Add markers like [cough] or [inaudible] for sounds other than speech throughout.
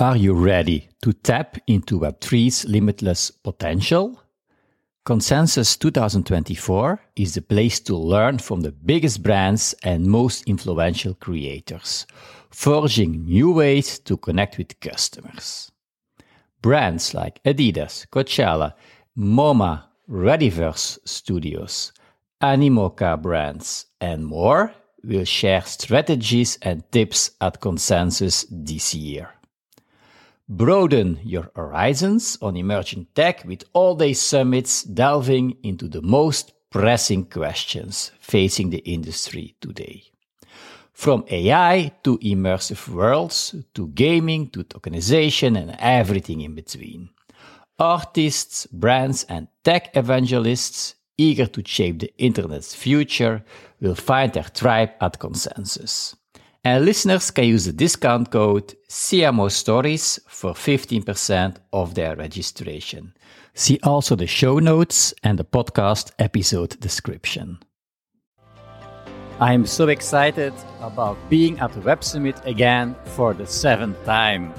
Are you ready to tap into Web3's limitless potential? Consensus 2024 is the place to learn from the biggest brands and most influential creators, forging new ways to connect with customers. Brands like Adidas, Coachella, MoMA, Readyverse Studios, Animoca brands, and more will share strategies and tips at Consensus this year. Broaden your horizons on emerging tech with all day summits delving into the most pressing questions facing the industry today. From AI to immersive worlds to gaming to tokenization and everything in between. Artists, brands, and tech evangelists eager to shape the internet's future will find their tribe at Consensus. And listeners can use the discount code CMO Stories for 15% of their registration. See also the show notes and the podcast episode description. I am so excited about being at the Web Summit again for the seventh time.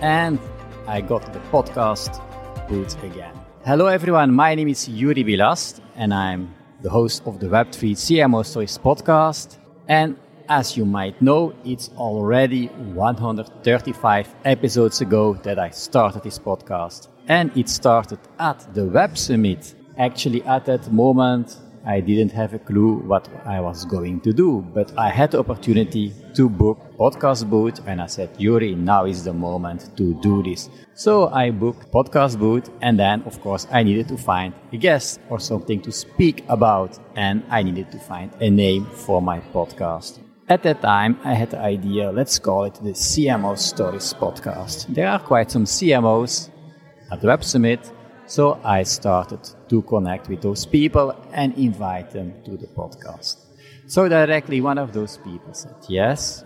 And I got the podcast booth again. Hello everyone, my name is Joeri Billast and I'm the host of the Web3 CMO Stories podcast. And as you might know, it's already 135 episodes ago that I started this podcast. And it started at the Web Summit. Actually, at that moment, I didn't have a clue what I was going to do, but I had the opportunity to book podcast booth and I said, Joeri, now is the moment to do this. So I booked podcast booth and then of course I needed to find a guest or something to speak about and I needed to find a name for my podcast. At that time, I had the idea, let's call it the CMO Stories podcast. There are quite some CMOs at the Web Summit, so I started to connect with those people and invite them to the podcast. So directly, one of those people said yes.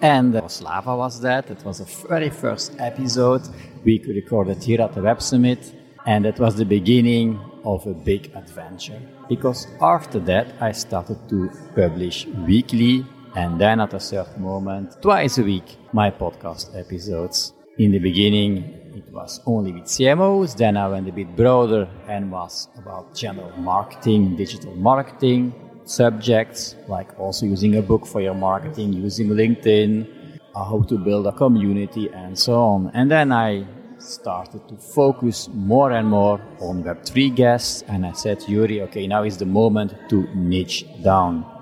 And Slava was that. It was the very first episode we recorded here at the Web Summit. And it was the beginning of a big adventure. Because after that, I started to publish weekly and then at a certain moment, twice a week, my podcast episodes. In the beginning, it was only with CMOs, then I went a bit broader and was about general marketing, digital marketing, subjects like also using a book for your marketing, using LinkedIn, uh, how to build a community, and so on. And then I started to focus more and more on Web3 guests, and I said, Joeri, okay, now is the moment to niche down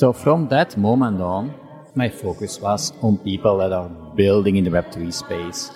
so from that moment on, my focus was on people that are building in the Web3 space,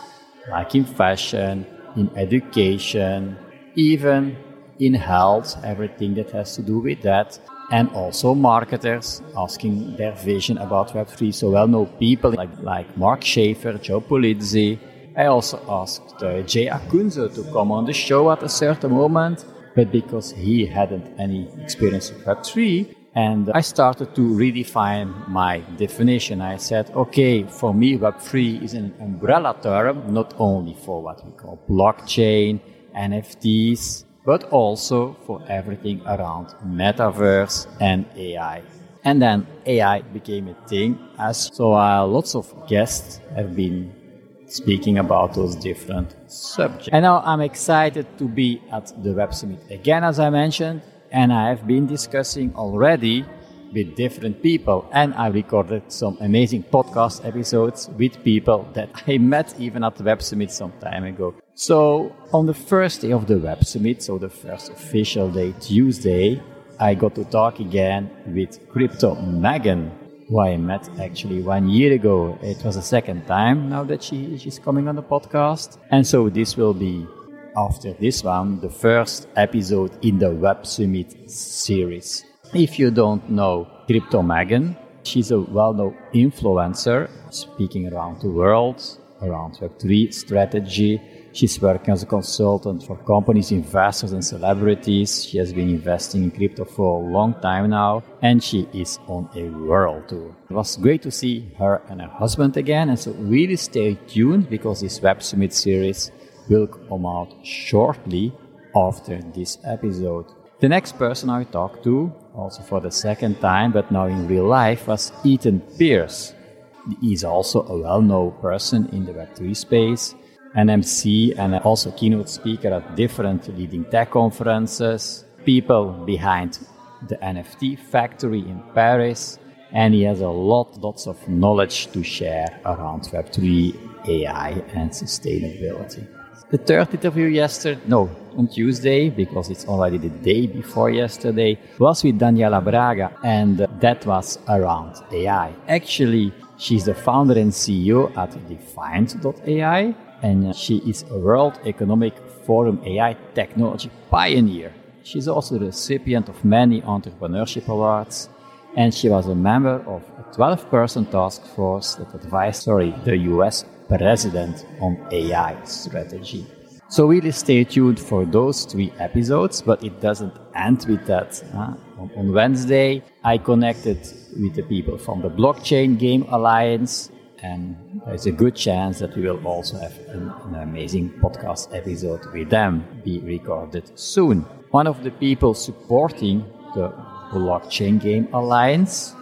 like in fashion, in education, even in health, everything that has to do with that, and also marketers asking their vision about Web3. So well-known people like, like Mark Schaefer, Joe Pulizzi. I also asked uh, Jay Acunzo to come on the show at a certain moment, but because he hadn't any experience with Web3, and I started to redefine my definition. I said, okay, for me, Web3 is an umbrella term, not only for what we call blockchain, NFTs, but also for everything around metaverse and AI. And then AI became a thing as so uh, lots of guests have been speaking about those different subjects. And now I'm excited to be at the Web Summit again, as I mentioned and I have been discussing already with different people and I recorded some amazing podcast episodes with people that [laughs] I met even at the Web Summit some time ago. So on the first day of the Web Summit, so the first official day, Tuesday, I got to talk again with Crypto Megan, who I met actually one year ago. It was the second time now that she, she's coming on the podcast. And so this will be after this one, the first episode in the Web Summit series. If you don't know Crypto Megan, she's a well-known influencer speaking around the world around Web3 strategy. She's working as a consultant for companies, investors, and celebrities. She has been investing in crypto for a long time now, and she is on a world tour. It was great to see her and her husband again, and so really stay tuned because this Web Summit series will come out shortly after this episode. The next person I talked to, also for the second time, but now in real life, was Ethan Pierse. He is also a well-known person in the Web3 space, an MC and also keynote speaker at different leading tech conferences, people behind the NFT factory in Paris, and he has a lot, lots of knowledge to share around Web3, AI, and sustainability. The third interview yesterday, no, on Tuesday, because it's already the day before yesterday, was with Daniela Braga, and that was around AI. Actually, she's the founder and CEO at Defined.ai, and she is a World Economic Forum AI technology pioneer. She's also the recipient of many entrepreneurship awards, and she was a member of a 12 person task force that advised sorry, the US president on AI strategy. So really stay tuned for those three episodes, but it doesn't end with that. Huh? On, on Wednesday, I connected with the people from the Blockchain Game Alliance, and there's a good chance that we will also have an, an amazing podcast episode with them be recorded soon. One of the people supporting the Blockchain Game Alliance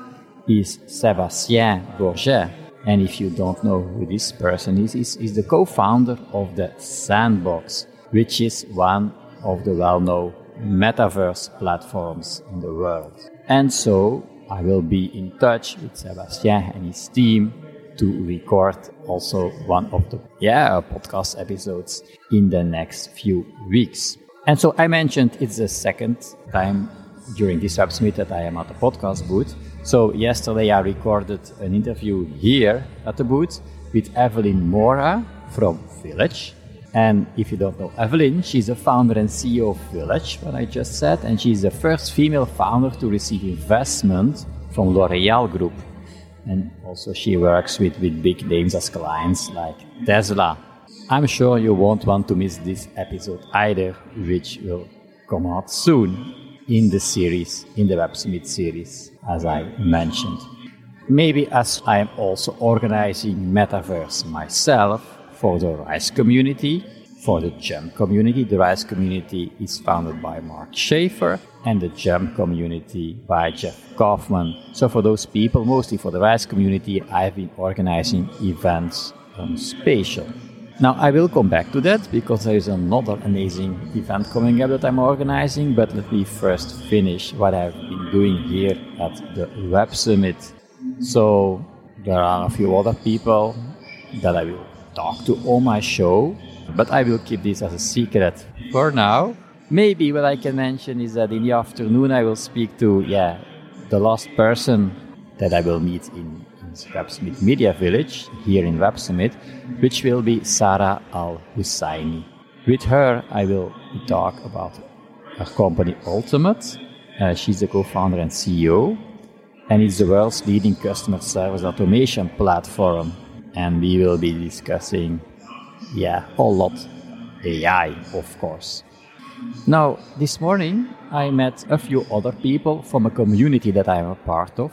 is Sébastien Borget. And if you don't know who this person is, is the co-founder of the Sandbox, which is one of the well-known metaverse platforms in the world. And so I will be in touch with Sébastien and his team to record also one of the yeah podcast episodes in the next few weeks. And so I mentioned it's the second time during this Web Summit that I am at the podcast booth. So yesterday I recorded an interview here at the booth with Evelyn Mora from Village. And if you don't know Evelyn, she's the founder and CEO of Village, what I just said, and she's the first female founder to receive investment from L'Oreal Group. And also she works with, with big names as clients like Tesla. I'm sure you won't want to miss this episode either, which will come out soon in the series, in the Web series, as I mentioned. Maybe as I am also organizing Metaverse myself for the RISE community, for the GEM community. The RISE community is founded by Mark Schaefer and the GEM community by Jeff Kaufman. So for those people, mostly for the RISE community, I've been organizing events on spatial. Now, I will come back to that because there is another amazing event coming up that I'm organizing, but let me first finish what I've been doing here at the Web Summit. So, there are a few other people that I will talk to on my show, but I will keep this as a secret for now. Maybe what I can mention is that in the afternoon I will speak to, yeah, the last person that I will meet in Web Summit Media Village here in Web Summit, which will be Sarah Al Hussaini. With her, I will talk about her company Ultimate. Uh, she's the co-founder and CEO, and it's the world's leading customer service automation platform. And we will be discussing, yeah, a lot AI, of course. Now, this morning, I met a few other people from a community that I am a part of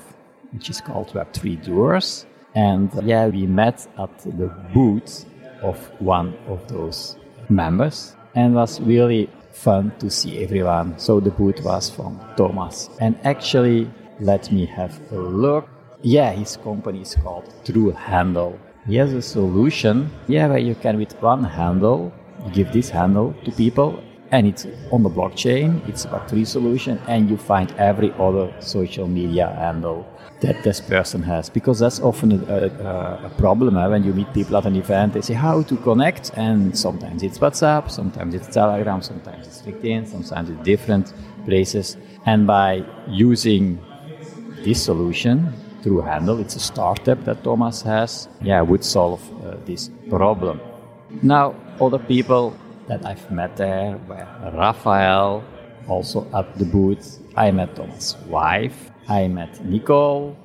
which is called Web3 Doers. And yeah, we met at the booth of one of those members and was really fun to see everyone. So the booth was from Thomas. And actually, let me have a look. Yeah, his company is called TrueHandle. He has a solution, yeah, where you can with one handle give this handle to people and it's on the blockchain. It's a Web3 solution, and you find every other social media handle that this person has because that's often a, a, a problem eh? when you meet people at an event they say how to connect and sometimes it's whatsapp sometimes it's telegram sometimes it's linkedin sometimes it's different places and by using this solution TrueHandle it's a startup that thomas has yeah would solve uh, this problem now other people that i've met there were raphael also at the booth i met thomas wife I met Nicole,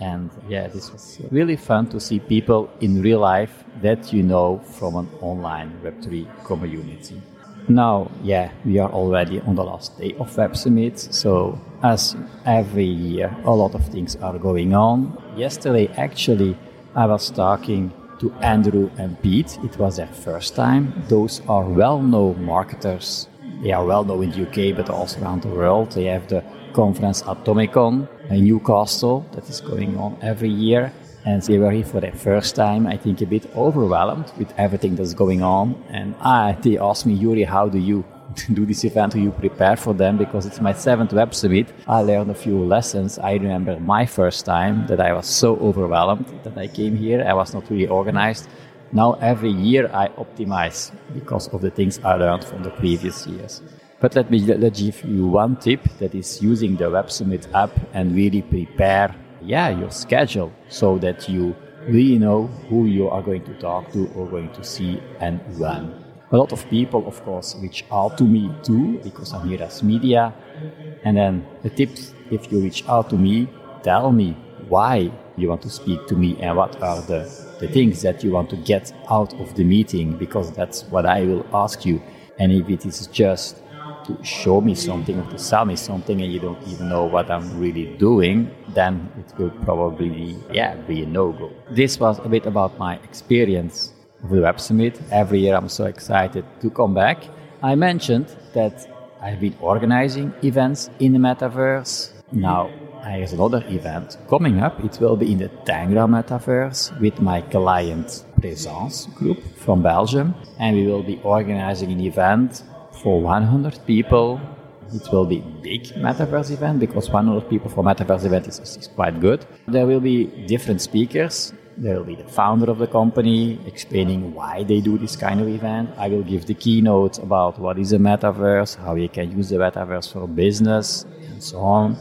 and yeah, this was really fun to see people in real life that you know from an online Web3 community. Now, yeah, we are already on the last day of Web Summit, so as every year, a lot of things are going on. Yesterday, actually, I was talking to Andrew and Pete. It was their first time. Those are well known marketers. They are well known in the UK, but also around the world. They have the conference Atomicon in Newcastle that is going on every year. and they were here for their first time, I think a bit overwhelmed with everything that's going on. And ah, they asked me, Joeri, how do you do this event? You prepare for them? Because it's my seventh web summit. I learned a few lessons. I remember my first time that I was so overwhelmed that I came here. I was not really organized. Now every year I optimize because of the things I learned from the previous years. But let me let, give you one tip that is using the Web Summit app and really prepare yeah, your schedule so that you really know who you are going to talk to or going to see and when. A lot of people, of course, reach out to me too because I'm here as media. And then the tips if you reach out to me, tell me why you want to speak to me and what are the, the things that you want to get out of the meeting because that's what I will ask you. And if it is just to show me something or to sell me something and you don't even know what I'm really doing, then it will probably yeah be a no-go. This was a bit about my experience of the Web Summit. Every year I'm so excited to come back. I mentioned that I've been organizing events in the metaverse. Now there's another event coming up. It will be in the Tangra metaverse with my client Presence group from Belgium. And we will be organizing an event for 100 people. It will be big metaverse event because 100 people for metaverse event is, is quite good. There will be different speakers. There will be the founder of the company explaining why they do this kind of event. I will give the keynote about what is a metaverse, how you can use the metaverse for business, and so on.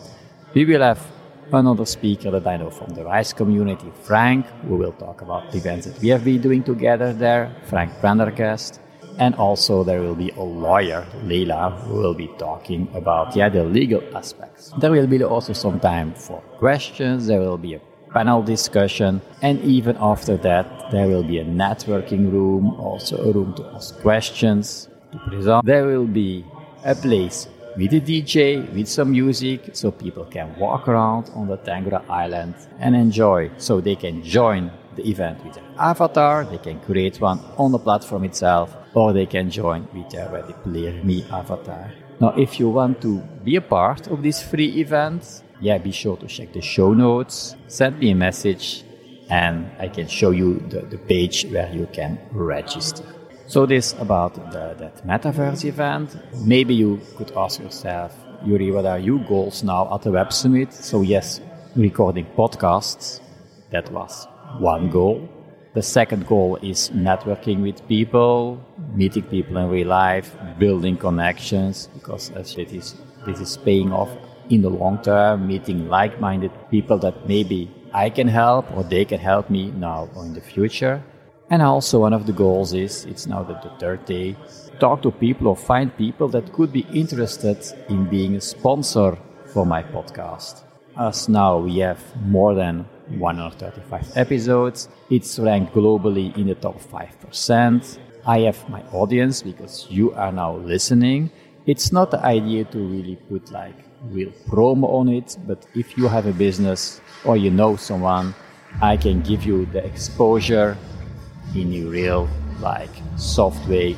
We will have another speaker that I know from the RISE community, Frank, who will talk about the events that we have been doing together there, Frank Prendergast. And also there will be a lawyer, Leila, who will be talking about yeah, the legal aspects. There will be also some time for questions. There will be a panel discussion. And even after that, there will be a networking room, also a room to ask questions. There will be a place with a DJ, with some music, so people can walk around on the Tangra Island and enjoy. So they can join the event with their avatar, they can create one on the platform itself, or they can join with their Ready Player Me avatar. Now, if you want to be a part of this free event, yeah, be sure to check the show notes, send me a message, and I can show you the, the page where you can register. So this about the, that metaverse event. Maybe you could ask yourself, Joeri, what are your goals now at the Web Summit? So yes, recording podcasts. That was one goal. The second goal is networking with people, meeting people in real life, building connections, because it is, this is paying off in the long term, meeting like-minded people that maybe I can help or they can help me now or in the future. And also one of the goals is, it's now the, the third day, talk to people or find people that could be interested in being a sponsor for my podcast. As now we have more than 135 episodes. It's ranked globally in the top 5%. I have my audience because you are now listening. It's not the idea to really put like real promo on it, but if you have a business or you know someone, I can give you the exposure in a real, like, soft way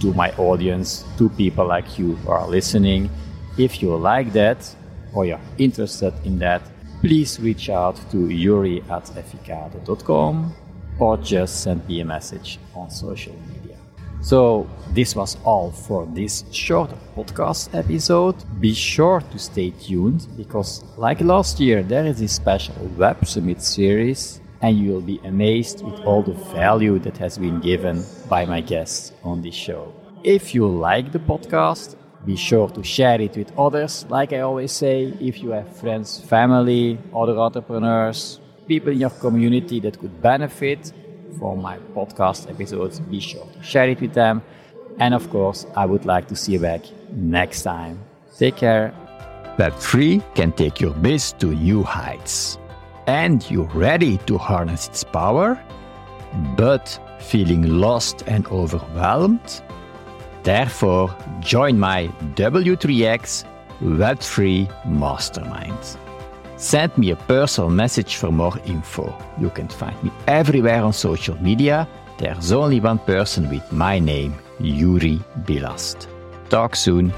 to my audience, to people like you who are listening. If you like that or you're interested in that, please reach out to yuri at efficado.com or just send me a message on social media. So, this was all for this short podcast episode. Be sure to stay tuned because, like last year, there is a special Web Summit series, and you will be amazed with all the value that has been given by my guests on this show. If you like the podcast, be sure to share it with others. Like I always say, if you have friends, family, other entrepreneurs, people in your community that could benefit from my podcast episodes, be sure to share it with them. And of course, I would like to see you back next time. Take care. Web3 can take your biz to new heights. And you're ready to harness its power, but feeling lost and overwhelmed? Therefore, join my W3X Web3 Mastermind. Send me a personal message for more info. You can find me everywhere on social media. There's only one person with my name, Joeri Billast. Talk soon.